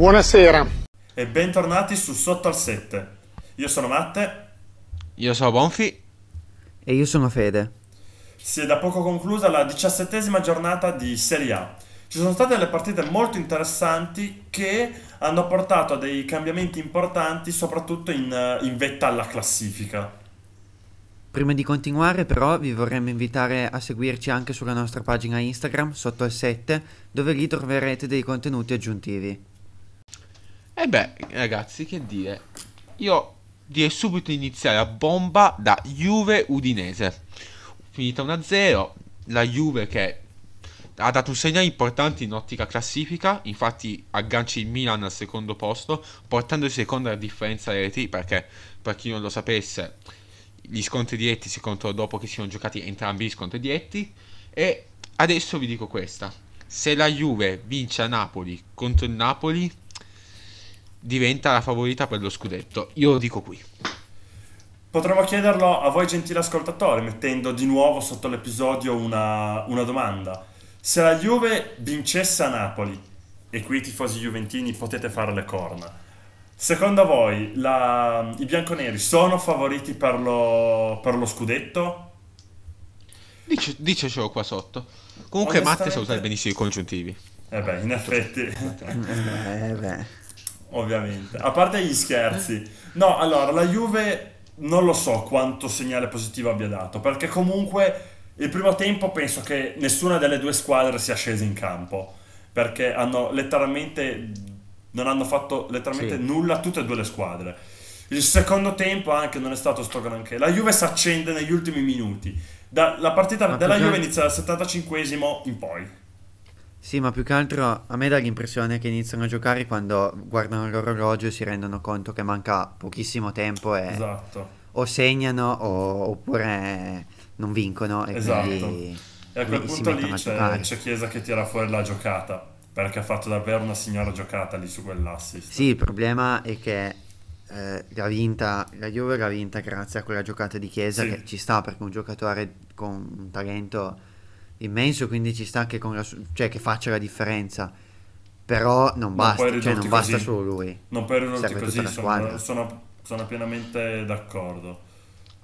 Buonasera. E bentornati su Sotto al 7. Io sono Matte. Io sono Bonfi. E io sono Fede. Si è da poco conclusa la diciassettesima giornata di Serie A. Ci sono state delle partite molto interessanti che hanno portato a dei cambiamenti importanti, soprattutto in, in vetta alla classifica. Prima di continuare però vi vorremmo invitare a seguirci anche sulla nostra pagina Instagram sotto al 7 dove lì troverete dei contenuti aggiuntivi. E beh ragazzi che dire, io direi subito iniziare a bomba da Juve Udinese. Finita 1-0, la Juve che ha dato un segnale importante in ottica classifica, infatti aggancia il Milan al secondo posto, portando in seconda la differenza reti perché per chi non lo sapesse gli scontri diretti si contano dopo che siano giocati entrambi gli scontri diretti. E adesso vi dico questa: se la Juve vince a Napoli contro il Napoli, diventa la favorita per lo scudetto. Io lo dico qui. Potremmo chiederlo a voi, gentili ascoltatori, mettendo di nuovo sotto l'episodio una, una domanda. Se la Juve vincesse a Napoli, e qui i tifosi juventini potete fare le corna, Secondo voi la, i bianconeri sono favoriti per lo, per lo scudetto? Dice, dicecelo qua sotto. Comunque Matte sa usare benissimo i congiuntivi. Eh beh, in effetti. eh beh. Ovviamente. A parte gli scherzi. No, allora, la Juve non lo so quanto segnale positivo abbia dato, perché comunque il primo tempo penso che nessuna delle due squadre sia scesa in campo, perché hanno letteralmente non hanno fatto letteralmente sì. nulla tutte e due le squadre. Il secondo tempo anche non è stato sto granché. La Juve si accende negli ultimi minuti. Da, la partita ma della Juve inizia dal 75 in poi. Sì, ma più che altro a me dà l'impressione che iniziano a giocare quando guardano l'orologio e si rendono conto che manca pochissimo tempo e esatto. o segnano o, oppure non vincono e esatto. quindi e a quel punto lì c'è, c'è Chiesa che tira fuori la giocata perché ha fatto davvero una signora giocata lì su quell'assist. Sì, il problema è che eh, l'ha vinta, la Juve l'ha vinta grazie a quella giocata di Chiesa sì. che ci sta perché un giocatore con un talento immenso, quindi ci sta che, la, cioè, che faccia la differenza. Però non basta, non, cioè, non basta solo lui. Non puoi ridurti così, sono, sono, sono, pienamente d'accordo.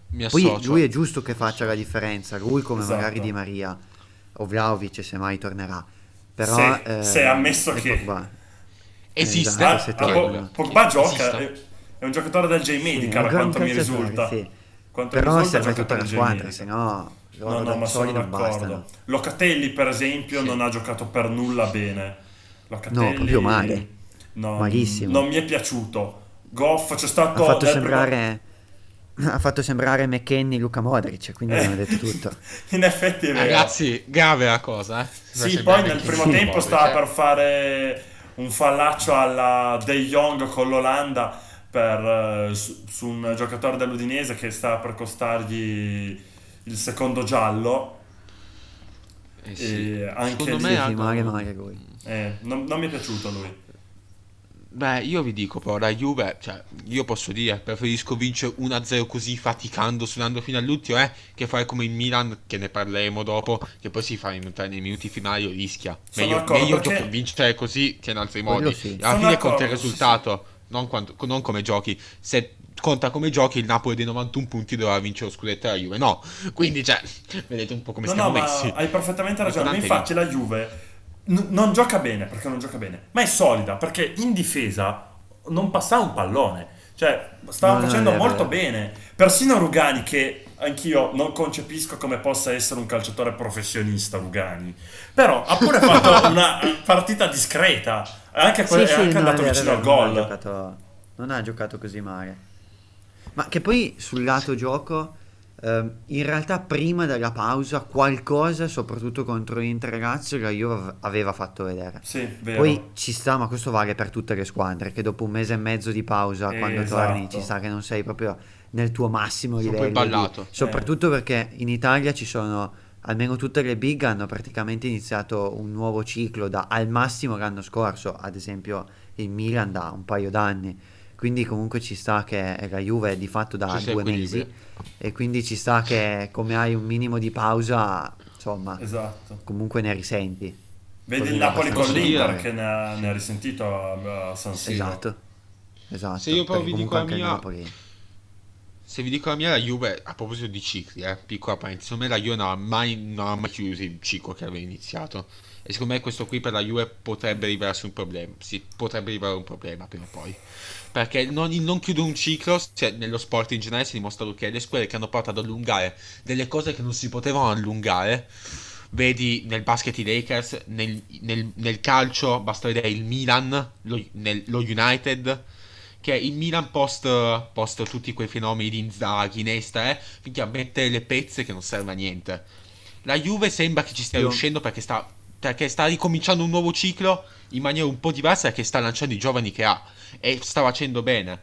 Mi Poi lui è giusto che faccia la differenza, lui come esatto. magari Di Maria o Vlaovic se mai tornerà però, se, eh, se è ammesso che... Pogba. Esiste. Ah, ah, Pogba gioca, è, è, un giocatore del J-Medical, sì, quanto mi risulta. Sì. Quanto però risulta, serve tutta la squadra, se no... No, no, ma sono d'accordo. Locatelli, per esempio, sì. non ha giocato per nulla bene. Locatelli... No, proprio male. No, Malissimo. Non mi è piaciuto. Goff c'è stato... Ha fatto sembrare... Primo ha fatto sembrare McKenny Luca Modric, quindi eh. abbiamo detto tutto. In effetti è vero. Ragazzi, grave la cosa, eh. Sì, poi nel primo sì. tempo stava per fare un fallaccio alla De Jong con l'Olanda per, uh, su, su, un giocatore dell'Udinese che stava per costargli il secondo giallo. Eh sì. E anche Secondo me sì, magari, magari lui. Eh, non, non mi è piaciuto lui. Beh, io vi dico però, la Juve, cioè, io posso dire, preferisco vincere 1-0 così faticando, sudando fino all'ultimo, eh, che fare come il Milan, che ne parleremo dopo, che poi si fa in, nei minuti finali o rischia. Meglio, meglio perché... vincere così che in altri modi. Sì. Alla fine conta il risultato, sì, sì. Non, quanto, non, come giochi. Se conta come giochi, il Napoli dei 91 punti doveva vincere lo scudetto alla Juve, no. Quindi, cioè, vedete un po' come no, stiamo no, messi. hai perfettamente ragione, ma infatti la Juve n- non gioca bene perché non gioca bene, ma è solida perché in difesa non passava un pallone. Cioè, stava no, facendo no, molto no. bene. Persino Rugani, che anch'io non concepisco come possa essere un calciatore professionista, Rugani. Però ha pure fatto una partita discreta. Anche que- sì, è anche andato vicino al gol. Non ha, giocato, non ha giocato così male. Ma che poi sul lato gioco Uh, in realtà prima della pausa qualcosa, soprattutto contro l'Inter Lazio, la Juve aveva fatto vedere. Sì, vero. Poi ci sta, ma questo vale per tutte le squadre, che dopo un mese e mezzo di pausa, eh, quando esatto. torni, ci sta che non sei proprio nel tuo massimo livello. ballato. Di... Soprattutto eh. perché in Italia ci sono, almeno tutte le big hanno praticamente iniziato un nuovo ciclo da al massimo l'anno scorso, ad esempio il Milan da un paio d'anni quindi comunque ci sta che la Juve è di fatto da due mesi e quindi ci sta che come hai un minimo di pausa, insomma, esatto. comunque ne risenti. Vedi il Napoli con l'Inter che ne ha, ne ha risentito a, a San Siro. Esatto. Esatto. Se io però perché vi dico comunque la mia- Napoli- Se vi dico la mia, la Juve, a proposito di cicli, eh, piccola parentesi, secondo me la Juve non ha mai, non ha mai chiuso il ciclo che aveva iniziato. E secondo me questo qui per la Juve potrebbe rivelarsi un problema. Sì, potrebbe rivelare un problema prima o poi. Perché non, il non chiudere un ciclo, cioè nello sport in generale si è dimostrato che le squadre che hanno portato ad allungare delle cose che non si potevano allungare, vedi nel basket i Lakers, nel, nel- nel calcio basta vedere il Milan, lo, nel- lo United, che il Milan post, post tutti quei fenomeni di Inzaghi, Nesta, eh, finché a mettere le pezze che non serve a niente. La Juve sembra che ci stia Io- riuscendo perché sta, perché sta ricominciando un nuovo ciclo in maniera un po' diversa perché sta lanciando i giovani che ha e sta facendo bene.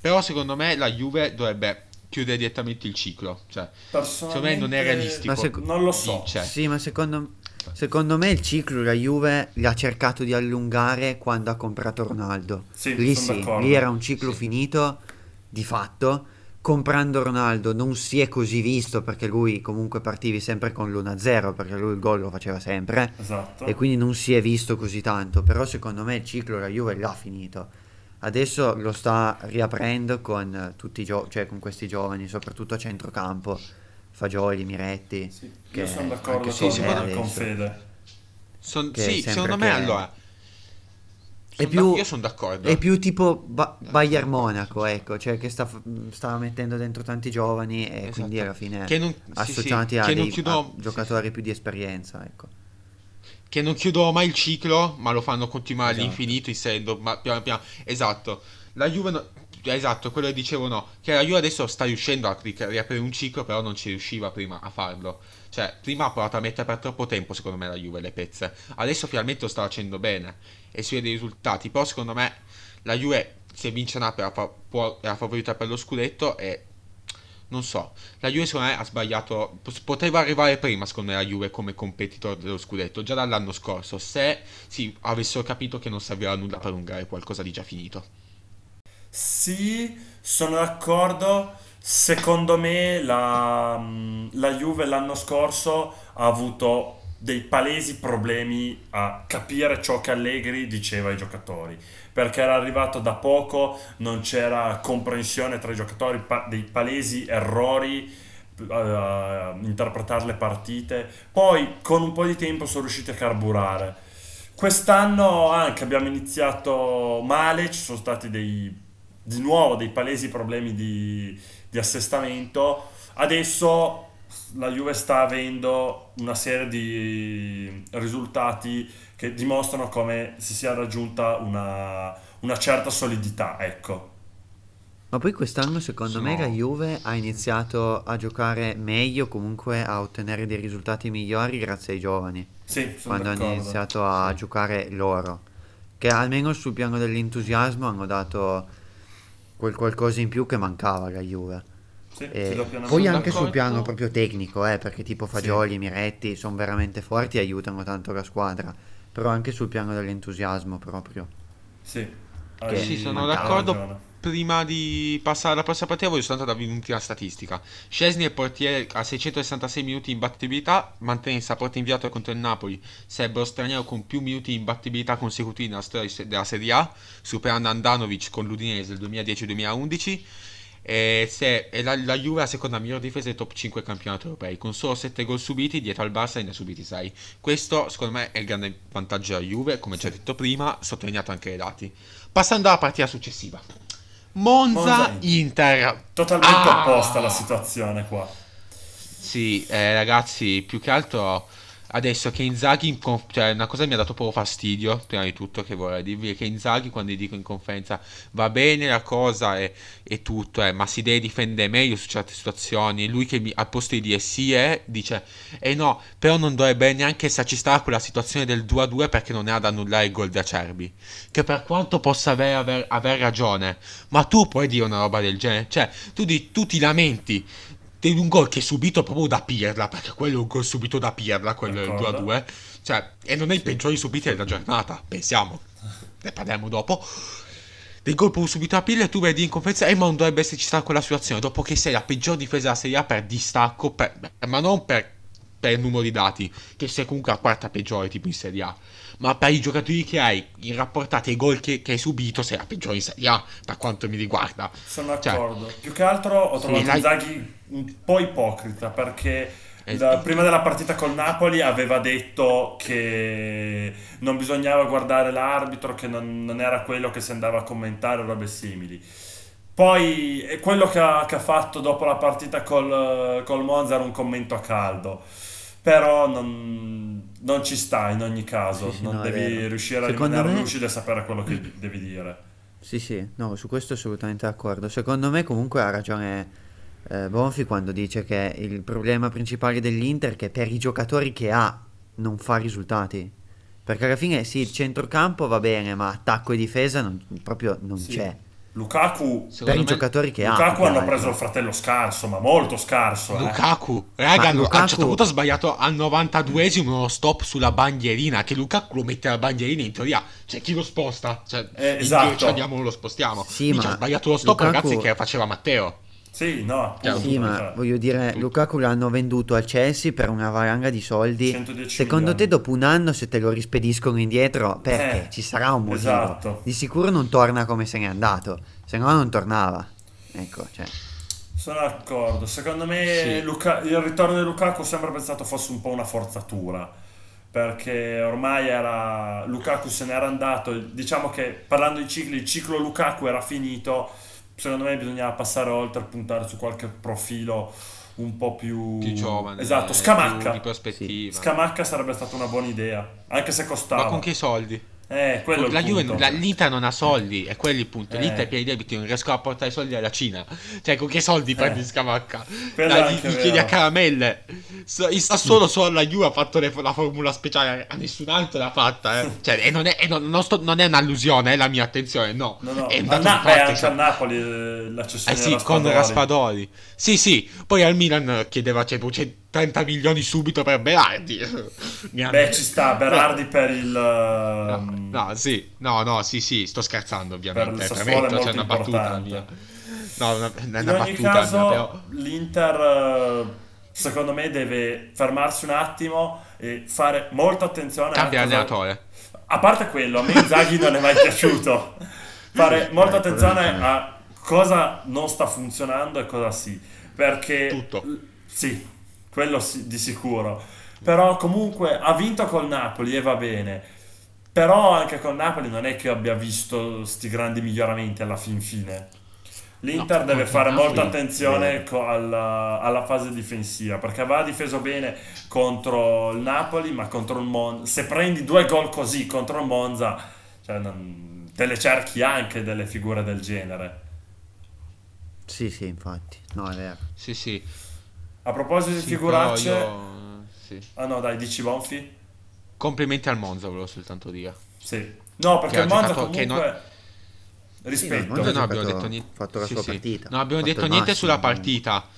Però secondo me la Juve dovrebbe chiudere direttamente il ciclo. Cioè, secondo me non è realistico. Sec- Non lo so. Cioè, Sì, ma secondo, secondo me il ciclo la Juve l'ha cercato di allungare quando ha comprato Ronaldo. Sì, lì sono sì, d'accordo. lì era un ciclo finito di fatto. Comprando Ronaldo non si è così visto perché lui comunque partivi sempre con l'1-0 perché lui il gol lo faceva sempre Esatto. e quindi non si è visto così tanto. Però secondo me il ciclo la Juve l'ha finito. Adesso lo sta riaprendo con tutti i gio- cioè con questi giovani, soprattutto a centrocampo, Fagioli, Miretti. Sì, che io sono d'accordo sì, con, sì, con. Fede. son- sì, secondo me allora. È son più- d'ac- io sono d'accordo. È più tipo ba- Bayern Monaco, ecco, cioè che sta, sta mettendo dentro tanti giovani e Esatto. quindi alla fine Che non- sì, associati sì, a, che non dei, chiudo- a giocatori più di esperienza, ecco. Che non chiudono mai il ciclo, ma lo fanno continuare Esatto. all'infinito, inserendo ma piano piano. Esatto. La Juve no- Esatto, quello che dicevo no, che la Juve adesso sta riuscendo a ri- riaprire un ciclo, però non ci riusciva prima a farlo. Cioè, prima ha provato a mettere per troppo tempo, secondo me, la Juve le pezze. Adesso finalmente lo sta facendo bene e si vede i risultati. Però secondo me la Juve se vince Napoli la favorita per lo scudetto e non so, la Juve secondo me ha sbagliato, poteva arrivare prima secondo me la Juve come competitor dello scudetto, già dall'anno scorso, se si avessero capito che non serviva nulla per allungare qualcosa di già finito. Sì, sono d'accordo. Secondo me la, mh, la Juve l'anno scorso ha avuto dei palesi problemi a capire ciò che Allegri diceva ai giocatori, perché era arrivato da poco, non c'era comprensione tra i giocatori, pa- dei palesi errori a interpretare le partite. Poi con un po' di tempo sono riusciti a carburare. Quest'anno anche abbiamo iniziato male, ci sono stati dei, di nuovo dei palesi problemi di, di assestamento. Adesso la Juve sta avendo una serie di risultati che dimostrano come si sia raggiunta una, una certa solidità, ecco. Ma poi quest'anno secondo me Sono- la Juve ha iniziato a giocare meglio, comunque a ottenere dei risultati migliori grazie ai giovani, Sì, quando hanno iniziato a giocare loro, che almeno sul piano dell'entusiasmo hanno dato quel qualcosa in più che mancava alla Juve. Sì, E pieno poi anche sul piano proprio tecnico, eh, perché tipo Fagioli, Miretti sono veramente forti e aiutano tanto la squadra, però anche sul piano dell'entusiasmo proprio. Sì, hai Sì, sono mancava d'accordo. Prima di passare alla prossima partita voglio soltanto darvi un'ultima statistica. Scesni è il portiere a 666 minuti di imbattibilità, mantiene il saporto inviato contro il Napoli, sarebbe lo straniero con più minuti di imbattibilità consecutivi nella storia della Serie A, superando Andanovic con l'Udinese del 2010-2011. E, se, e la, la Juve è la seconda miglior difesa dei top 5 campionati europei, con solo 7 gol subiti, dietro al Barça ne ha subiti 6. Questo secondo me è il grande vantaggio della Juve, come già detto prima, sottolineato anche dai dati. Passando alla partita successiva. Monza, Monza- Inter. Totalmente Ah! opposta la situazione qua. Sì, eh, ragazzi, più che altro adesso che Inzaghi, in conf- cioè una cosa mi ha dato proprio fastidio, prima di tutto, che vorrei dirvi, è che Inzaghi quando gli dico in conferenza va bene la cosa e, e tutto, eh, ma si deve difendere meglio su certe situazioni, lui che mi, al posto di dire sì eh, dice eh no, però non dovrebbe neanche esserci stata quella situazione del 2-2 perché non era da annullare il gol di Acerbi, che per quanto possa aver, aver, aver ragione, ma tu puoi dire una roba del genere, cioè tu, di- tu ti lamenti di un gol che è subito proprio da Pirla, perché quello è un gol subito da Pirla, quello è il D'accordo. 2-2, cioè, e non è il peggiore subiti della giornata, pensiamo, ne parliamo dopo. Dei gol proprio subito da Pirla e tu vedi in conferenza, eh ma non dovrebbe esserci stata quella situazione, dopo che sei la peggior difesa della Serie A per distacco, per- ma non per, per numero di dati, che sei comunque la quarta peggiore tipo in Serie A. Ma per i giocatori che hai, in rapportati ai gol che, che hai subito, sei la peggiore in Serie A, per quanto mi riguarda. Sono Cioè, d'accordo. Più che altro ho Sì, trovato la- Inzaghi un po' ipocrita perché da- prima della partita col Napoli aveva detto che non bisognava guardare l'arbitro, che non, non era quello che si andava a commentare, robe simili. Poi quello che ha, che ha fatto dopo la partita col, col Monza era un commento a caldo. Però non, non ci sta in ogni caso, Sì, sì, non no, devi riuscire a Secondo rimanere me- lucido e sapere quello che devi dire. Sì, sì, no, su questo assolutamente d'accordo. Secondo me comunque ha ragione eh, Bonfi quando dice che il problema principale dell'Inter è che per i giocatori che ha non fa risultati. Perché alla fine sì, il centrocampo va bene, ma attacco e difesa non- proprio non Sì. c'è. Lukaku per i giocatori che ha. Lukaku più che hanno altro. preso il fratello scarso, ma molto scarso. eh. Lukaku, raga, Ma hanno- a un Lukaku- certo punto ha sbagliato al 92esimo uno stop sulla bandierina. Che Lukaku lo mette la bandierina in teoria. Cioè, chi lo sposta? Cioè, Eh, esatto. teoria ci andiamo, lo spostiamo. Sì, Minchia, ma ha sbagliato lo stop, Lukaku- ragazzi, che faceva Matteo. Sì, no, appunto, Sì, ma cioè, voglio dire, Lukaku l'hanno venduto al Chelsea per una valanga di soldi. 110 Secondo te, milioni. dopo un anno, se te lo rispediscono indietro, perché? Eh, Ci sarà un motivo. esatto. Di sicuro non torna come se n'è andato, se no non tornava. Ecco, cioè. Sono d'accordo. Secondo me Sì. Luka- il ritorno di Lukaku ho sempre pensato fosse un po' una forzatura. Perché ormai era Lukaku se n'era andato. Diciamo che parlando di cicli, il ciclo Lukaku era finito. Secondo me bisognava passare oltre, puntare su qualche profilo un po' più, Più giovane. Esatto, più Scamacca. di prospettiva. Scamacca sarebbe stata una buona idea, anche se costava. Ma con che soldi? Eh, la Juve, la- l'Inter non ha soldi, è quello il punto. Eh. L'Inter è pieno di debiti, non riescono a portare i soldi alla Cina. Cioè, con che soldi prendi Scamacca? Quello è Dai, anche gli chiedi a caramelle. So- il Sassuolo solo la Juve ha fatto le- la formula speciale, a nessun altro l'ha fatta. Eh. Cioè, e non, è, e non- non sto- non è un'allusione, è la mia attenzione, no. No, no, È un dato Na- di beh, fatto, anche cioè. Napoli eh, la Eh cessione sì, della con Spadori. Raspadori. Sì, sì. Poi al Milan chiedeva cioè, c'è 30 milioni subito per Berardi. Beh, ci sta, Berardi No. per il... No, ehm, no, sì, no, no, sì, sì, sto scherzando Per ovviamente. è premetto, c'è una battuta mia. No, una, una In ogni battuta caso, mia, però. l'Inter, eh, secondo me, deve fermarsi un attimo e fare molta attenzione a Cambia cosa- allenatore. A parte quello, a me Inzaghi non è mai piaciuto. Fare molta Eh, attenzione a cosa non sta funzionando e cosa sì. Perché... Tutto. Sì, quello di sicuro. Però comunque ha vinto col Napoli e va bene. Però anche col Napoli non è che abbia visto sti grandi miglioramenti alla fin fine. L'Inter No, deve fare Napoli, molta attenzione vero. co- alla, alla fase difensiva perché aveva difeso bene contro il Napoli, ma contro il Monza, se prendi due gol così contro il Monza, cioè, non- te le cerchi anche delle figure del genere. Sì, sì, infatti. No, è vero. Sì, sì. A proposito di Sì, figuracce, io- sì. ah no, dai, dici Bonfi? Complimenti al Monza, volevo soltanto dire. Sì. No, perché il Monza giocato- comunque... Sì, no, Rispetto. non ha abbiamo detto niente. fatto la Sì, sua sì. partita. Non abbiamo detto niente massimo. sulla partita.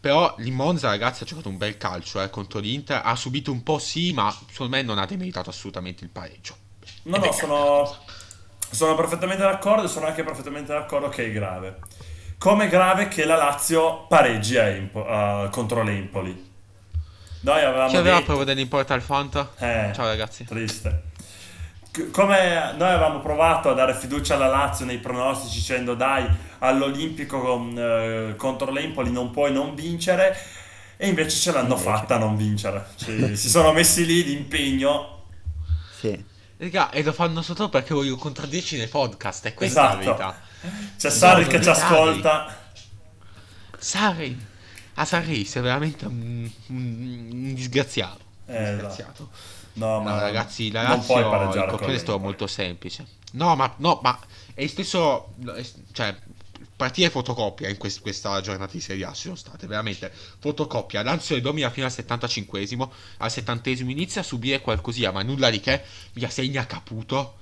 Però il Monza, ragazzi, ha giocato un bel calcio eh, contro l'Inter. Ha subito un po', sì, ma secondo me non ha demeritato assolutamente il pareggio. No, Ed no, sono, sono perfettamente d'accordo e sono anche perfettamente d'accordo che è grave. Come è grave che la Lazio pareggi a Empo- a- contro l'Empoli. Noi avevamo Chi aveva detto... provato dell'importa al Fanta? Eh, Ciao ragazzi. Triste. C- Come noi avevamo provato a dare fiducia alla Lazio nei pronostici dicendo dai all'Olimpico con- eh, contro l'Empoli non puoi non vincere e invece ce l'hanno Invece. fatta a non vincere. Cioè, si sono messi lì d'impegno. Sì. Raga, e lo fanno solo perché voglio contraddirci nei podcast. È questa Esatto. la verità. C'è Sarri No, che ci ascolta. Sarri. A Sarri sei veramente un, un- un disgraziato. Un Eh, disgraziato. No, No, ma ragazzi, la Lazio il pareggiare con campione è molto semplice. No, ma, no, ma è il stesso. Cioè, partire fotocopia in quest- questa giornata di Serie A ci sono state, veramente. Fotocopia. Lazio domina fino al 75esimo. Al 70esimo inizia a subire qualcosina, ma nulla di che. Mi segna Caputo.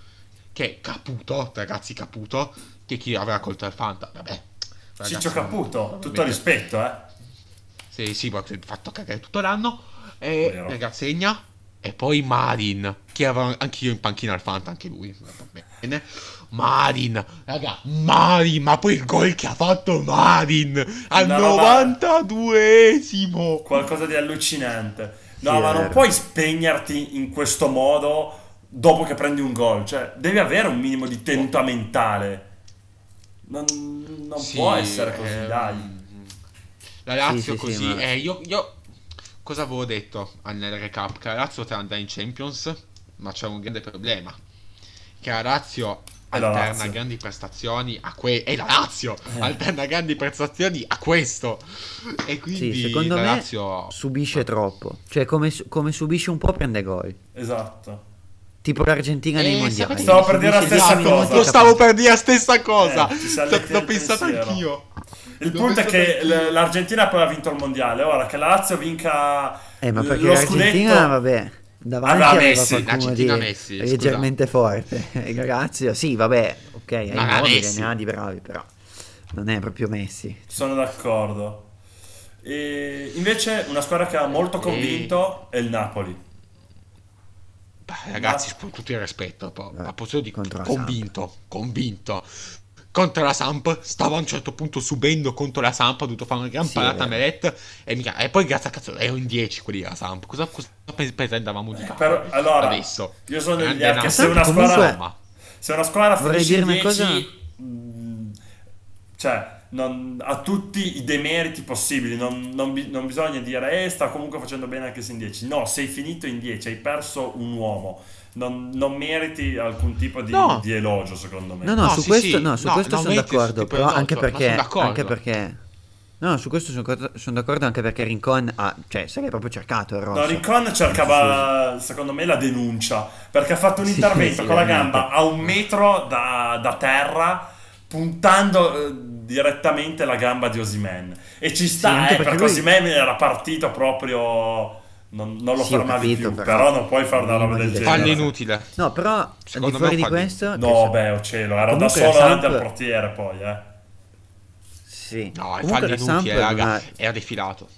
Che Caputo, ragazzi, Caputo. Che chi avrà colto il Fanta? Vabbè. ragazzi, Ciccio Caputo, tutto rispetto, eh. sì, sì, ma fatto cagare tutto l'anno. E Vero. ragazzegna. E poi Marin, che aveva anch'io in panchina al Fanta, anche lui. Bene. Marin, raga, Marin, ma poi il gol che ha fatto Marin al roba- 92esimo. Qualcosa di allucinante. No, Sì, ma non puoi spegnerti in questo modo dopo che prendi un gol. Cioè, devi avere un minimo di tenuta mentale. Non, non Sì, può essere così, ehm, dai. La Lazio Sì, sì, sì, così, ma- eh, io, io cosa avevo detto nel recap? Che la Lazio poteva andare in Champions, ma c'è un grande problema. Che la Lazio alterna Lazio. grandi prestazioni a que- e la Lazio Eh. alterna grandi prestazioni a questo. E quindi Sì, secondo la me Lazio subisce troppo. Cioè, come, come subisce un po' prende gol. Esatto. Tipo l'Argentina nei Eh, mondiali. Stavo per dire la stessa gli cosa. Io stavo per dire la stessa cosa. Eh, L'ho- pensato anch'io. Il punto è che l'Argentina poi ha vinto il mondiale. Ora che la Lazio vinca Eh, ma perché lo l'Argentina, vabbè, davanti aveva Messi, qualcuno Messi, leggermente forte. E la Lazio, sì, vabbè, ok, è Ma immobile, ne ha di bravi, però non è proprio Messi. sono d'accordo. E invece una squadra che ha molto convinto è il Napoli. Beh, ragazzi, con tutto il rispetto, po- Eh, ma posso dire contro la convinto, convinto. Contro la Samp stava a un certo punto subendo contro la Samp, ha dovuto fare una gran Sì, parata a vero. Meret e, mica- e poi grazie a cazzo ero in 10 quelli della Samp. Cosa, cosa pretendavamo di fare Però, allora, adesso? io sono che Napoli. se una Comunque- squadra, Insomma, se una squadra finisce in dire una 10, cosa- mm, cioè, non- ha tutti i demeriti possibili, non, non non bisogna dire, eh, sta comunque facendo bene anche se in 10. No, sei finito in 10, hai perso un uomo. Non, non meriti alcun tipo di, No. di elogio, secondo me. No, no, No, su sì, questo, sì. no, su No, questo non sono d'accordo, però elogio, anche perché, sono d'accordo. anche perché, no, su questo sono, d'accordo- sono d'accordo anche perché Rincon ha, cioè, se l'è proprio cercato il rosso. No, Rincon cercava, secondo me, la denuncia perché ha fatto un Sì, intervento sì, con la gamba a un metro da, da terra, puntando eh, direttamente la gamba di Osimen. E ci sta, anche eh, perché perché lui- era partito proprio. Non, non lo Sì, fermavi capito, più, però- però, non puoi fare una roba del genere. fallo inutile. No, però al di Secondo fuori me di questo... No, so- beh, oh cielo, era da solo la davanti Samp- al portiere poi, eh. Sì. No, i Comunque falli la Samp inutili, raga, era defilato.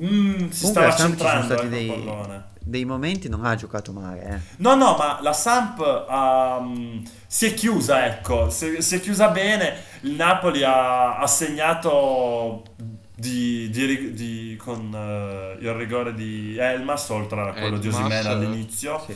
Mm, si Comunque stava Samp centrando il dei, pallone. Dei momenti non ha giocato male, eh. No, no, ma la Samp mm, si è chiusa, ecco, si, si è chiusa bene. Il Napoli ha, ha segnato di, di di- con eh, il rigore di Elmas, oltre a quello di Elmas, Osimhen eh, all'inizio. Sì.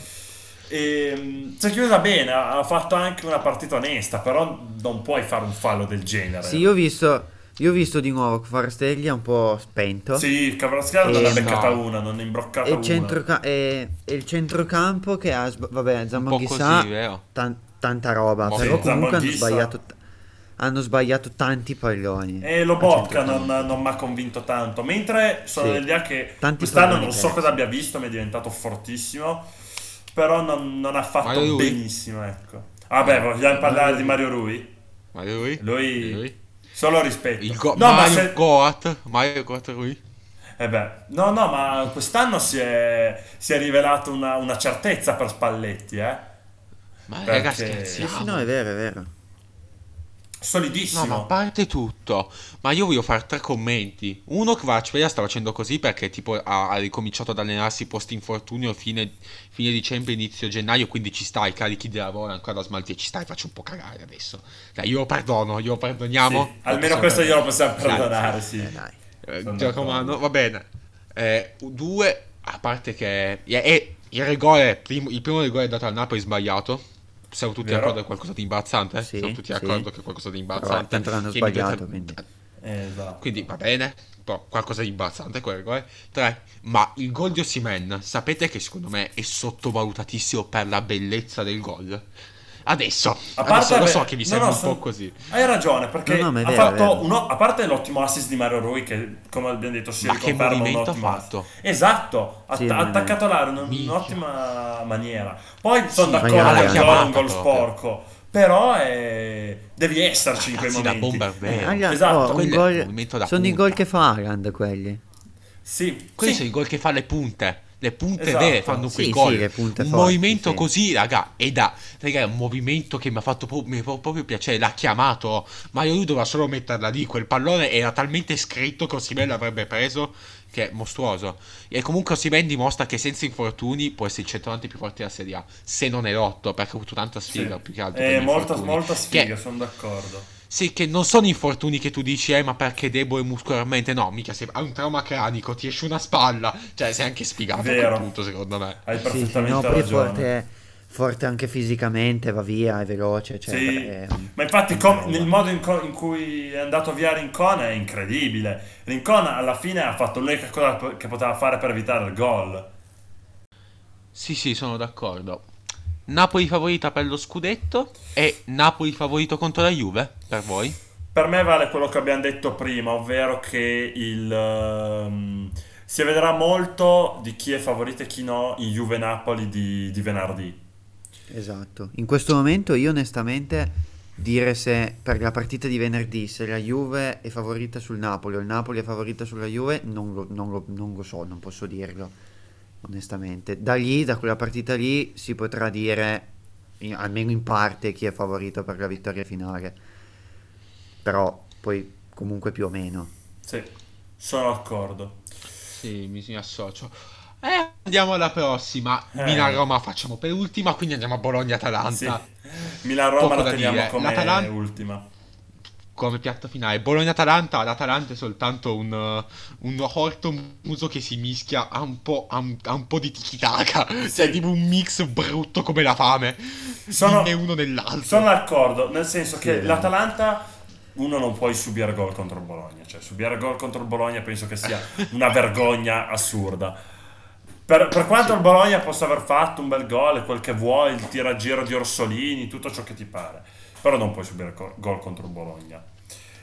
E, mm, si è chiusa bene, ha ha fatto anche una partita onesta, però non puoi fare un fallo del genere. Sì, io ho visto, io ho visto di nuovo Forasteglia un po' spento. Sì, Cavarazziano non ha beccata no. una, non ha imbroccata E il, una. centroca- e, e il centrocampo che ha sb- vabbè vero? tan- tanta roba Ma però sì, comunque hanno sbagliato t- hanno sbagliato tanti palloni E lo Bocca non, non mi ha convinto tanto. Mentre sono Sì. dell'idea che Tanti quest'anno non so cosa abbia visto, mi è diventato fortissimo. Però non, non ha fatto Mario Rui? benissimo, ecco. Vabbè, vogliamo parlare di Mario Rui? Ma lui? Lui- Lui? Solo rispetto. Il go- no, ma Mario se- Goat? Mario Goat lui? eh beh, no, no, ma quest'anno si è, si è rivelato una, una certezza per Spalletti, eh. Ma Perché- raga sì, scherziamo. sì, no è vero è vero Solidissimo. No, ma a parte tutto, ma io voglio fare tre commenti. Uno, Kvaratskhelia sta facendo così perché tipo ha, ha ricominciato ad allenarsi post infortunio fine, fine dicembre, inizio gennaio, quindi ci sta, i carichi di lavoro ancora da smaltire, ci sta e faccio un po' cagare adesso. Dai, io lo perdono, glielo perdoniamo. Sì, almeno Possiamo questo glielo possiamo perdonare, sì. Eh, dai Eh, Giacomo, va bene. Eh, due, a parte che eh, il rigore, primo- il primo rigore dato al Napoli è sbagliato. Siamo tutti Vero. d'accordo che è qualcosa di imbarazzante? Sì, Siamo tutti sì. d'accordo che è qualcosa di imbarazzante. tanto l'hanno sbagliato, quindi. Eh, esatto. Quindi va bene, però qualcosa di imbarazzante quel rigore. 3. Ma il gol di Osimhen, sapete che secondo me è sottovalutatissimo per la bellezza del gol? Adesso, A adesso parte lo so che vi no, sembra no, un son- po' così. Hai ragione, perché No, ha vero, è fatto uno, a parte l'ottimo assist di Mario Rui, che come abbiamo detto si riconferma un ha ottimo fatto? assist. Esatto, ha Sì, ha attaccato l'area in un'ottima maniera. Poi sono Sì, d'accordo maniera che il gol è un gol sporco, però è- devi esserci in quei Ragazzi, da momenti. bomber Eh. Haaland- esatto, oh, gol- un movimento da sono i punta. gol che fa Haaland quelli Sì, Quelli sì. sono i gol che fa le punte. Le punte Esatto. vere fanno quei Sì, gol. sì, le punte un forti, movimento sì. così, raga, e da raga, è un movimento che mi ha fatto pro- mi fa proprio piacere. L'ha chiamato, ma io lui doveva solo metterla lì. Quel pallone era talmente scritto che Osimhen l'avrebbe preso. Che è mostruoso. E comunque Osimhen dimostra che senza infortuni può essere il centravanti più forte della Serie A. Se non è rotto, perché ha avuto tanta sfiga Sì. più che altro. Eh, molta, molta sfiga, Che- sono d'accordo. Sì, che non sono infortuni che tu dici, eh, ma perché debole muscolarmente? No, mica se hai un trauma cranico, ti esce una spalla. Cioè, sei anche spiegato a Vero. quel punto, secondo me. Hai Sì, sì, perfettamente no, ragione. forte, forte anche fisicamente, va via, è veloce. Cioè, Sì, è- ma infatti com- il modo in, co- in cui è andato via Rincon è incredibile. Rincon alla fine ha fatto l'unica cosa che poteva fare per evitare il gol. Sì, sì, sono d'accordo. Napoli favorita per lo scudetto e Napoli favorito contro la Juve, per voi? Per me vale quello che abbiamo detto prima, ovvero che il, ehm, si vedrà molto di chi è favorito e chi no in Juve-Napoli di, di venerdì. Esatto. In questo momento io onestamente dire se per la partita di venerdì se la Juve è favorita sul Napoli o il Napoli è favorita sulla Juve non lo, non lo- non lo so, non posso dirlo onestamente. Da lì, da quella partita lì si potrà dire in- almeno in parte chi è favorito per la vittoria finale. Però poi comunque più o meno. Sì, sono d'accordo. Sì, mi, mi associo. Eh, andiamo alla prossima. Eh. Milan-Roma facciamo per ultima, quindi andiamo a Bologna-Atalanta. Sì. Milan-Roma Poco la da teniamo dire. come L'Atalanta- ultima. Come piatto finale. Bologna-Atalanta, l'Atalanta è soltanto un, un orto muso che si mischia a un po', a un, a un po' di tiki-taka. Cioè, tipo un mix brutto come la fame. Sono- né uno nell'altro. Sono d'accordo, nel senso che Sì. l'Atalanta uno non puoi subire gol contro il Bologna, cioè subire gol contro il Bologna penso che sia una vergogna assurda. Per, per quanto il Bologna possa aver fatto un bel gol e quel che vuoi, il tiragiro di Orsolini, tutto ciò che ti pare, però non puoi subire gol contro il Bologna.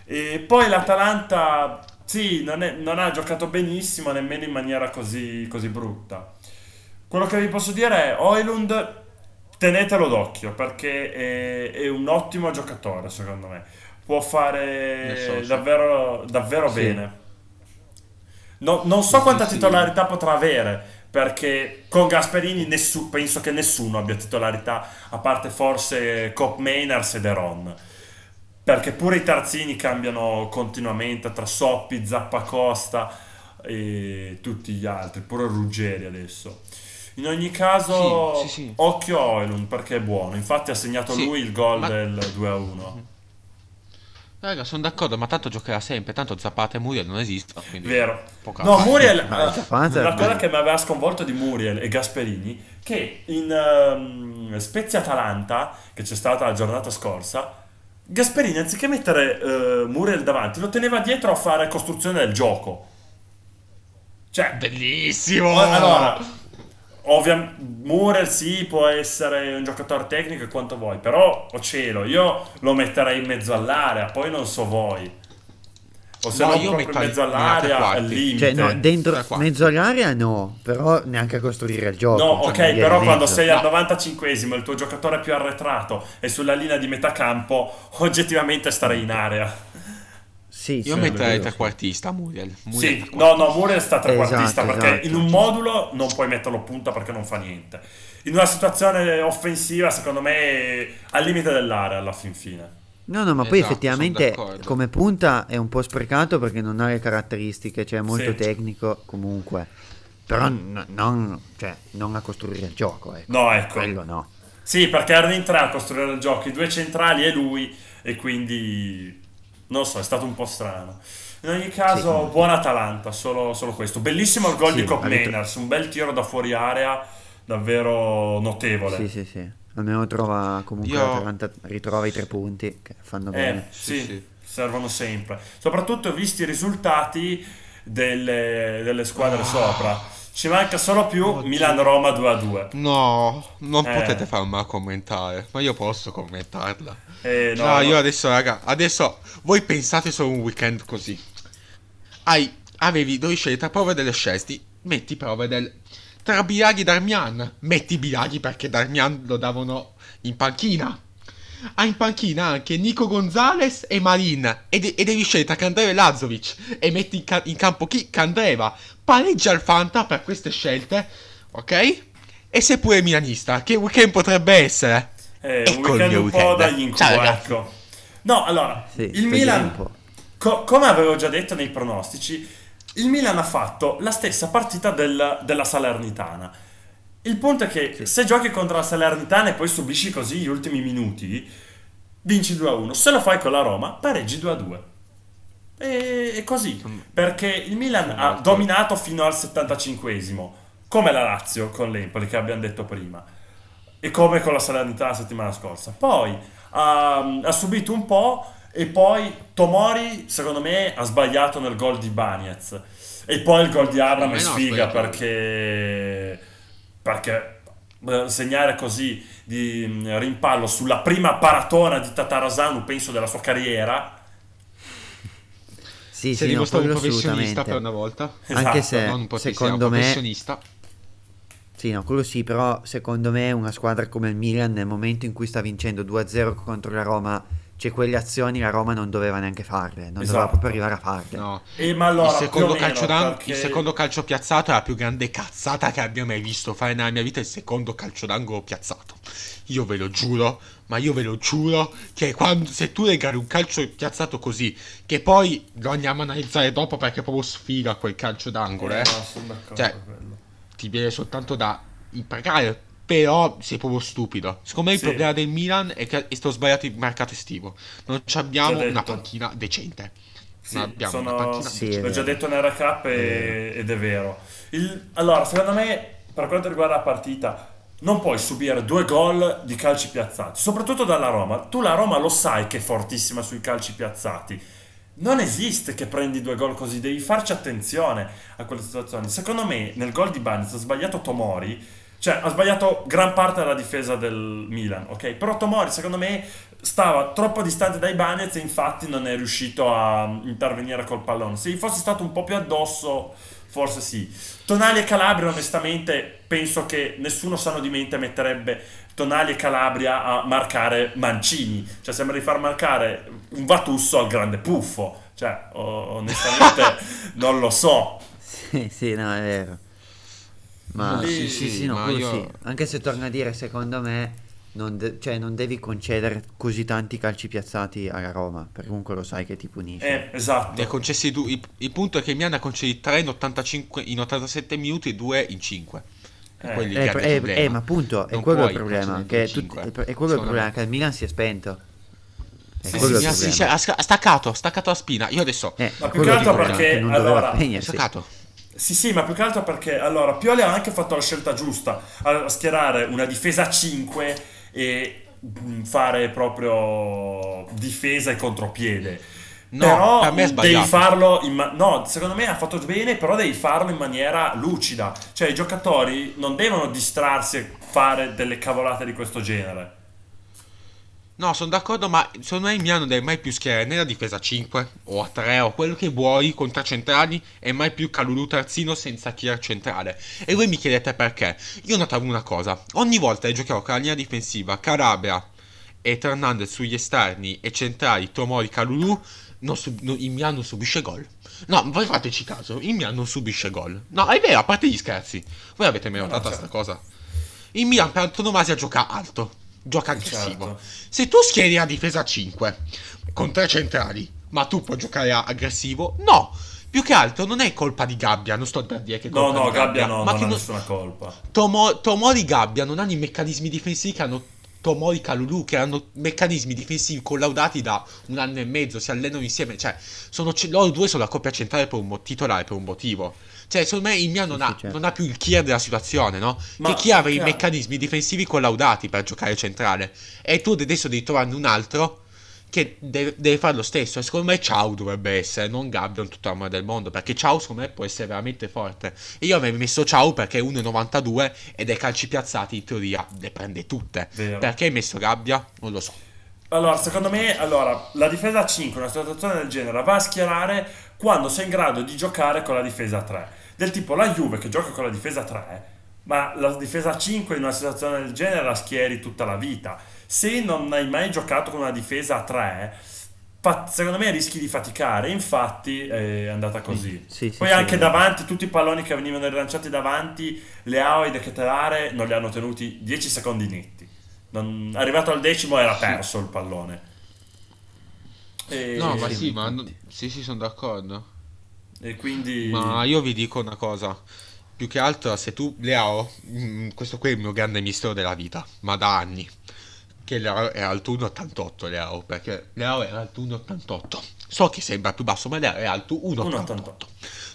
E poi l'Atalanta, sì, non, è- non ha giocato benissimo, nemmeno in maniera così, così brutta. Quello che vi posso dire è Oilund, tenetelo d'occhio perché è, è un ottimo giocatore, secondo me. Può fare davvero, davvero Sì. bene. No- non so Sì, quanta sì. titolarità potrà avere, perché con Gasperini nessu- penso che nessuno abbia titolarità, a parte forse Cop Mainers e Deron. Perché pure i terzini cambiano continuamente tra Soppi, Zappacosta e tutti gli altri, pure Ruggeri adesso. In ogni caso, Sì, sì, sì. occhio a Oilund perché è buono. Infatti ha segnato lui il gol ma- del 2-1. Raga, sono d'accordo, ma tanto giocherà sempre. Tanto Zapata e Muriel non esistono. Quindi Vero. No. Muriel, Ma eh, la cosa che mi aveva sconvolto di Muriel e Gasperini, che in ehm, Spezia Atalanta, che c'è stata la giornata scorsa, Gasperini anziché mettere eh, Muriel davanti, lo teneva dietro a fare costruzione del gioco. Cioè, Bellissimo! allora, ovviamente Muriel sì, può essere un giocatore tecnico e quanto vuoi, però, o cielo, io lo metterei in mezzo all'area, poi non so voi. O se No, no, io proprio in metto ai- mezzo all'area, al limite. Cioè, no, dentro mezzo all'area no, però neanche a costruire il gioco. No, cioè, ok, però quando sei al No. 95esimo e il tuo giocatore più arretrato è sulla linea di metà campo, oggettivamente starei in area. Sì, Io sì, metterei trequartista Muriel. Muriel Sì, no, no, Muriel sta trequartista Esatto, perché esatto. in un modulo non puoi metterlo punta perché non fa niente. In una situazione offensiva, secondo me, è al limite dell'area alla fin fine. No, no, ma poi Esatto, effettivamente sono d'accordo. come punta è un po' sprecato perché non ha le caratteristiche, cioè è molto Sì. tecnico comunque. Però n- non, cioè, non a costruire il gioco, ecco. No, ecco. Quello no. Sì, perché erano in tre a costruire il gioco, i due centrali e lui, e quindi non so, è stato un po' strano. In ogni caso, Sì. buona Atalanta, solo, solo questo. Bellissimo il gol Sì, di Cop Mainers, un bel tiro da fuori area, davvero notevole. Sì, sì, sì. Almeno trova comunque Io- l'Atalanta ritrova i tre punti che fanno Eh, bene. sì, Sì, sì. servono sempre. Soprattutto visti i risultati delle, delle squadre Ah. sopra. Ci manca solo più Oddio. Milan-Roma 2-2. No, non Eh. potete farmela commentare, ma io posso commentarla. Eh, no, No, no. io adesso, raga, adesso voi pensate solo un weekend così. Hai, avevi, dovevi scegliere tra prove delle scelti, metti prove del... Tra Bilaghi e Darmian, metti Bilaghi perché Darmian lo davano in panchina. Ha in panchina anche Nico Gonzalez e Marin e, de- e devi scegliere tra Candreva e Lazovic e metti in, ca- in campo chi? Candreva. Pareggia il Fanta per queste scelte, ok? E sei pure milanista, che weekend potrebbe essere? Eh, un Ecco il weekend mio un po' weekend. dagli incubo, ecco. No, allora, Sì, il Milan, un po'. co- come avevo già detto nei pronostici, il Milan ha fatto la stessa partita del- della Salernitana. Il punto è che se giochi contro la Salernitana e poi subisci così gli ultimi minuti, vinci 2-1. Se lo fai con la Roma, pareggi 2-2. E, e così, perché il Milan ha dominato fino al 75esimo, come la Lazio con l'Empoli che abbiamo detto prima, e come con la Salernità la settimana scorsa. Poi ha, ha subito un po' e poi Tomori, secondo me, ha sbagliato nel gol di Bagnez. E poi il gol di Abram è sfiga perché, perché eh, segnare così di mm, rimpallo sulla prima paratona di Tatarasanu, penso, della sua carriera. Sì, Si è sì, no, dimostrato un quello professionista per assolutamente. una volta. Anche Esatto, se non un secondo un me professionista. Sì, no, quello sì, però secondo me una squadra come il Milan nel momento in cui sta vincendo 2-0 contro la Roma, cioè quelle azioni la Roma non doveva neanche farle, non doveva Esatto. proprio arrivare a farle. No. E ma allora, il, secondo meno, calcio d'angolo, perché- il secondo calcio piazzato è la più grande cazzata che abbia mai visto fare nella mia vita. Il secondo calcio d'angolo piazzato. Io ve lo giuro, ma io ve lo giuro che quando, se tu regali un calcio piazzato così, che poi lo andiamo a analizzare dopo perché proprio sfiga quel calcio d'angolo, Eh, eh, no, sono d'accordo Cioè, ti viene soltanto da impagare. Però sei proprio stupido. Secondo me Sì. il problema del Milan è che è stato sbagliato il mercato estivo. Non ci abbiamo una panchina decente. Sì, non abbiamo sono- una panchina Sì, decente. L'ho già detto nel recap e- ed è vero. Il- allora, secondo me, per quanto riguarda la partita, non puoi subire due gol di calci piazzati, soprattutto dalla Roma. Tu la Roma lo sai che è fortissima sui calci piazzati. Non esiste che prendi due gol così, devi farci attenzione a quelle situazioni. Secondo me, nel gol di Bagnez ha sbagliato Tomori, cioè ha sbagliato gran parte della difesa del Milan, ok? Però Tomori, secondo me, stava troppo distante dai Bagnez e infatti non è riuscito a intervenire col pallone. Se gli fosse stato un po' più addosso, forse sì. Tonali e Calabria, onestamente, penso che nessuno sano di mente metterebbe Tonali e Calabria a marcare Mancini. Cioè, sembra di far marcare un Vatusso al grande puffo. Cioè, onestamente, non lo so. Sì, sì, no, è vero. Ma Sì, sì, sì, no, ma io- sì. Anche se torno a dire, secondo me, non, de- cioè, non devi concedere così tanti calci piazzati alla Roma, perché comunque lo sai che ti punisce. Eh, esatto. Ne ha concessi due. Il, il punto è che mi hanno concessi 3 in, 85, in 87 minuti e 2 in 5. Eh. Eh, eh, eh, ma appunto, è quello il problema. Che tutti- è, è quello il problema, me. che il Milan si è spento. È Sì, quello sì, il Sì, ha ha staccato, ha staccato la spina. Io adesso. Eh, Ma più che altro perché, che non doveva allora, staccato. Sì, sì, ma più che altro perché allora Pioli ha anche fatto la scelta giusta a schierare una difesa a 5 e mm, fare proprio difesa e contropiede. No, però per me devi farlo in ma- no, secondo me ha fatto bene, però devi farlo in maniera lucida. Cioè, i giocatori non devono distrarsi e fare delle cavolate di questo genere. No, sono d'accordo, ma secondo me il Milan non deve mai più schierare né la difesa a 5 o a 3 o quello che vuoi con tre centrali e mai più Calulu terzino senza Kier centrale. E voi mi chiedete perché? Io notavo una cosa, ogni volta che giocavo con la linea difensiva, Calabria e Fernandez sugli esterni e centrali, Tomori, Calulu, non sub- non- il Milan non subisce gol. No, voi fateci caso, il Milan non subisce gol. No, è vero, a parte gli scherzi. Voi avete mai No, notato certo. sta cosa? Il Milan per antonomasia gioca alto, gioca aggressivo. Certo. Se tu schieri la difesa a 5 con tre centrali, ma tu puoi giocare aggressivo, no. Più che altro non è colpa di Gabbia, non sto per dire che è No, colpa no, di Gabbia no, ma non ha nessuna colpa. Tomo- Tomori Gabbia non hanno i meccanismi difensivi che hanno Tomori Calulu, che hanno meccanismi difensivi collaudati da un anno e mezzo, si allenano insieme, cioè sono, loro due sono la coppia centrale per un mo- titolare per un motivo. Cioè, secondo me il Milan non, Sì, ha, certo. non ha più il Kier della situazione, no? Ma- che chi aveva i meccanismi difensivi collaudati per giocare centrale. E tu adesso devi trovarne un altro che deve, deve fare lo stesso. E secondo me Ciao dovrebbe essere, non Gabbia in tutto l'amore del mondo. Perché Ciao secondo me può essere veramente forte. E io avrei messo Ciao perché è 1,92 ed ai calci piazzati in teoria le prende tutte. Vero. Perché hai messo Gabbia? Non lo so. Allora, secondo me, allora, la difesa a 5, una situazione del genere, va a schierare quando sei in grado di giocare con la difesa a 3. Del tipo la Juve che gioca con la difesa a 3, ma la difesa a 5 in una situazione del genere la schieri tutta la vita. Se non hai mai giocato con una difesa a 3, fa- secondo me rischi di faticare. Infatti è andata così. Sì, sì, Poi sì, anche è- davanti, tutti i palloni che venivano rilanciati davanti, Leao e De Ketelare non li hanno tenuti 10 secondi netti. Non- arrivato al decimo era perso il pallone. E, No, ma sì, sì, ma sì, sì, sono d'accordo. e quindi Ma io vi dico una cosa. Più che altro, se tu, Leao, mm, questo qui è il mio grande mistero della vita, ma da anni. Che Leao era alto 1,88 Leao, perché Leao era alto 1,88. So che sembra più basso, ma Leao è alto 1,88.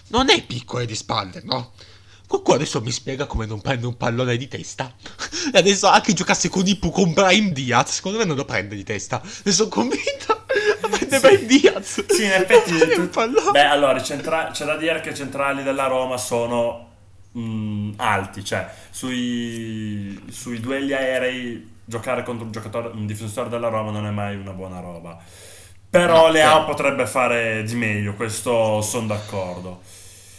Non è piccolo di spalle, no? Qualcuno adesso mi spiega come non prende un pallone di testa. E adesso anche giocasse con Ipu con Brian Diaz, secondo me non lo prende di testa. Ne sono convinto. Prende sì. Brian Diaz. Sì, in effetti. tu... Beh, allora, centra... c'è da dire che i centrali della Roma sono mh, mm, alti, cioè sui, sui duelli aerei giocare contro un giocatore, un difensore della Roma non è mai una buona roba. Però no, Leao sì. potrebbe fare di meglio, questo sono d'accordo.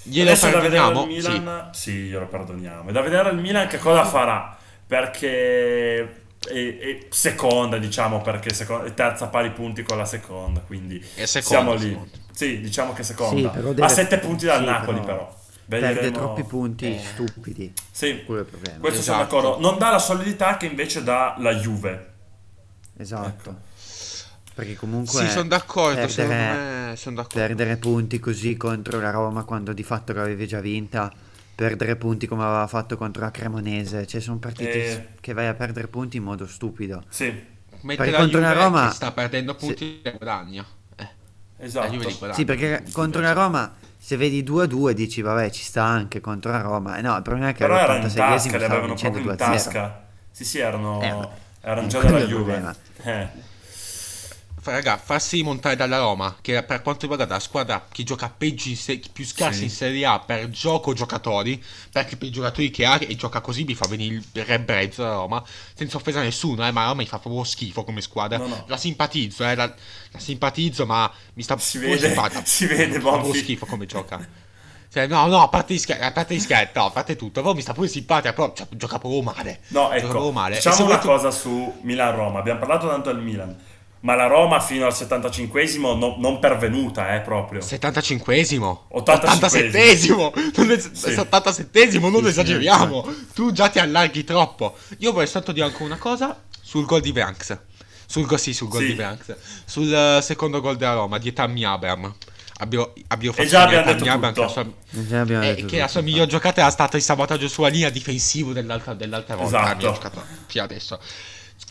Glielo Adesso perdoniamo? Da vedere il Milan, sì. sì, glielo perdoniamo. È da vedere il Milan che cosa farà, perché è, è seconda, diciamo, perché seconda, è terza pari punti con la seconda, quindi seconda, siamo lì. Sì, diciamo che seconda. Sì, deve... A sette punti dal sì, Napoli però. però. Vedremo... Perde troppi punti eh. stupidi. Sì, questo esatto. sono d'accordo. Non dà la solidità che invece dà la Juve. Esatto. Ecco. Perché comunque... Sì, sono d'accordo, perdere, son d'accordo. Perdere punti così contro la Roma quando di fatto l'avevi già vinta, perdere punti come aveva fatto contro la Cremonese, cioè sono partite eh... che vai a perdere punti in modo stupido. Sì. Mentre perché contro la Roma... sta perdendo punti sì. guadagno. Eh. Esatto. Sì, perché contro la Roma se vedi 2 a 2 dici vabbè ci sta anche contro la Roma. No, il problema è che all'86esimo stava vincendo 2 a 0. Sì, sì, erano, eh, erano già dalla Juve. Eh raga, farsi montare dalla Roma, che per quanto riguarda la squadra che gioca peggio se- più scarsi sì. in Serie A per gioco giocatori, perché per i giocatori che ha e gioca così mi fa venire il rebrezzo la Roma, senza offesa a nessuno, eh, ma Roma mi fa proprio schifo come squadra. No, no. La simpatizzo, eh, la, la, simpatizzo, ma mi sta si vede, simpatica. Si vede, Fa proprio schifo come gioca. Cioè, no, no, a parte, scher- a parte gli scherzi, no, a parte tutto, però mi sta pure simpatica, però cioè, gioca proprio male. No, ecco, male. diciamo una cosa su Milan-Roma, abbiamo parlato tanto del Milan ma la Roma fino al 75esimo no, non pervenuta, eh, proprio. 75esimo? 87esimo! Non es- sì. 87esimo, non sì, esageriamo! Sì. Tu già ti allarghi troppo. Io vorrei soltanto dire anche una cosa sul gol di Branks. Sul gol, sì, sul gol di Branks. Sul uh, secondo gol della Roma, di Tammy Abram. Abbiamo, abbiamo fatto e già abbiamo detto Abram, che, la sua, eh, che la sua miglior giocata era stata il sabotaggio sulla linea difensiva dell'altra, dell'altra volta. Esatto. Fino adesso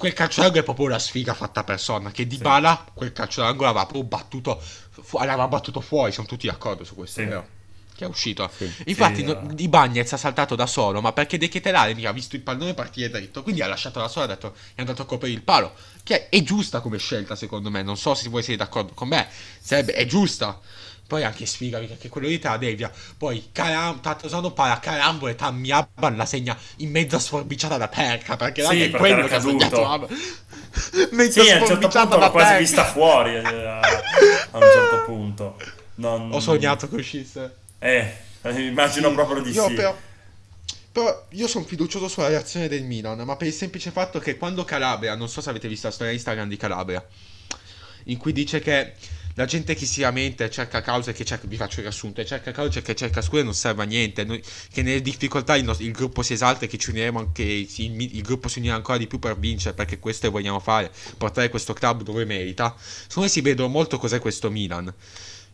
quel calcio d'angolo è proprio una sfiga fatta persona. Che di sì. Bala quel calcio d'angolo aveva proprio battuto, fu- aveva battuto fuori. Siamo tutti d'accordo su questo, sì. vero? Che è uscito. Sì. Infatti, no, Di Bagnez ha saltato da solo, ma perché De Ketelare ha visto il pallone partire dritto. Quindi ha lasciato da solo e ha detto è andato a coprire il palo. Che è giusta come scelta, secondo me. Non so se voi siete d'accordo con me. Sarebbe, è giusta. Poi anche sfiga, perché quello di Tadevia. Poi Caram, Tatosano para Carambo e Tammiaban la segna in mezza sforbiciata da perca. Perché sì, è quello che ha segnato. mezza sì, a un certo punto l'ho quasi vista fuori. Eh, a, a, un certo punto. Non... Ho sognato che uscisse. Eh, immagino sì, proprio di io sì. Però, però io sono fiducioso sulla reazione del Milan, ma per il semplice fatto che quando Calabria, non so se avete visto la storia Instagram di Calabria, in cui dice che la gente che si lamenta e cerca cause che cerca, vi faccio il riassunto, e cerca cause che cerca scuse non serve a niente, Noi, che nelle difficoltà il, nostro, il, gruppo si esalta e che ci uniremo anche, il, il, gruppo si unirà ancora di più per vincere, perché questo vogliamo fare, portare questo club dove merita. Secondo me si vedono molto cos'è questo Milan.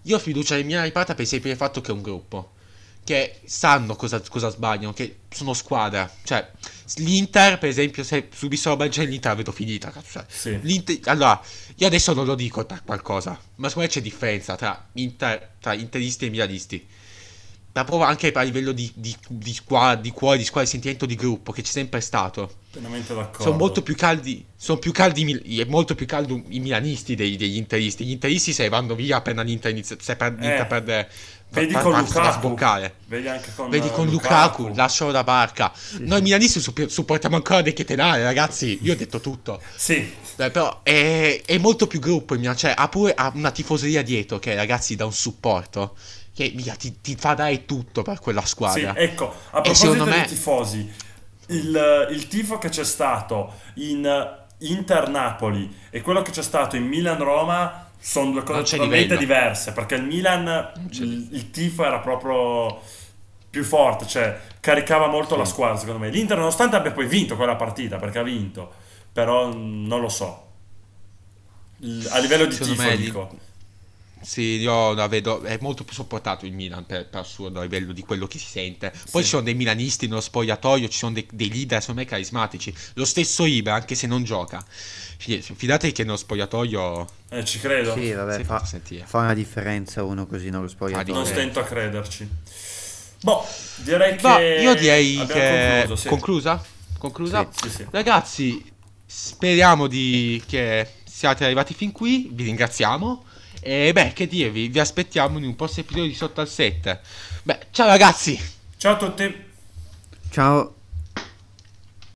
Io ho fiducia in mia ripata per il fatto che è un gruppo che sanno cosa, cosa, sbagliano, che sono squadra. Cioè, l'Inter, per esempio, se subissero la Belgio l'Inter vedo finita. Cioè, sì. allora, io adesso non lo dico per qualcosa, ma secondo me c'è differenza tra, Inter, tra interisti e milanisti. Ma proprio anche a livello di, di, di, squadra, di cuore, di squadra, di sentimento di gruppo che c'è sempre stato. Pienamente d'accordo. Sono molto più caldi, sono più caldi, è molto più caldo i milanisti dei, degli interisti. Gli interisti se vanno via appena l'Inter inizia, se per, eh. perde Vedi con Lukaku. Vedi anche con, Vedi con Lukaku, Lukaku, lascialo da barca. Sì, Noi sì. milanisti supportiamo ancora De Ketelare, ragazzi. Io ho detto tutto. Sì. Beh, però è, è, molto più gruppo il Milan. Cioè, ha pure ha una tifoseria dietro che, ragazzi, dà un supporto. Che mia, ti, ti, fa dare tutto per quella squadra. Sì, ecco, a proposito dei me... tifosi, il, il tifo che c'è stato in Inter-Napoli e quello che c'è stato in Milan-Roma sono due cose totalmente diverse perché il Milan il, il, tifo era proprio più forte cioè caricava molto sì. la squadra secondo me. l'Inter nonostante abbia poi vinto quella partita perché ha vinto però non lo so. A livello di secondo tifo dico Sì, io la vedo, è molto più sopportato il Milan per, per assurdo a livello di quello che si sente. Poi Sì. ci sono dei milanisti nello spogliatoio, ci sono dei, dei leader secondo me carismatici. Lo stesso Ibra, anche se non gioca. Fi- Fidatevi che nello spogliatoio Eh, ci credo. Sì, vabbè, fa, fa una differenza uno così nello non spogliatoio. Eh. stento a crederci. Boh, direi Ma che io direi che... concluso, sì. Conclusa? Conclusa? Sì, sì. Ragazzi, speriamo di... che siate arrivati fin qui, vi ringraziamo. E beh, che dirvi, vi aspettiamo in un prossimo episodio di Sotto al 7. Beh, ciao ragazzi! Ciao a tutti. Ciao.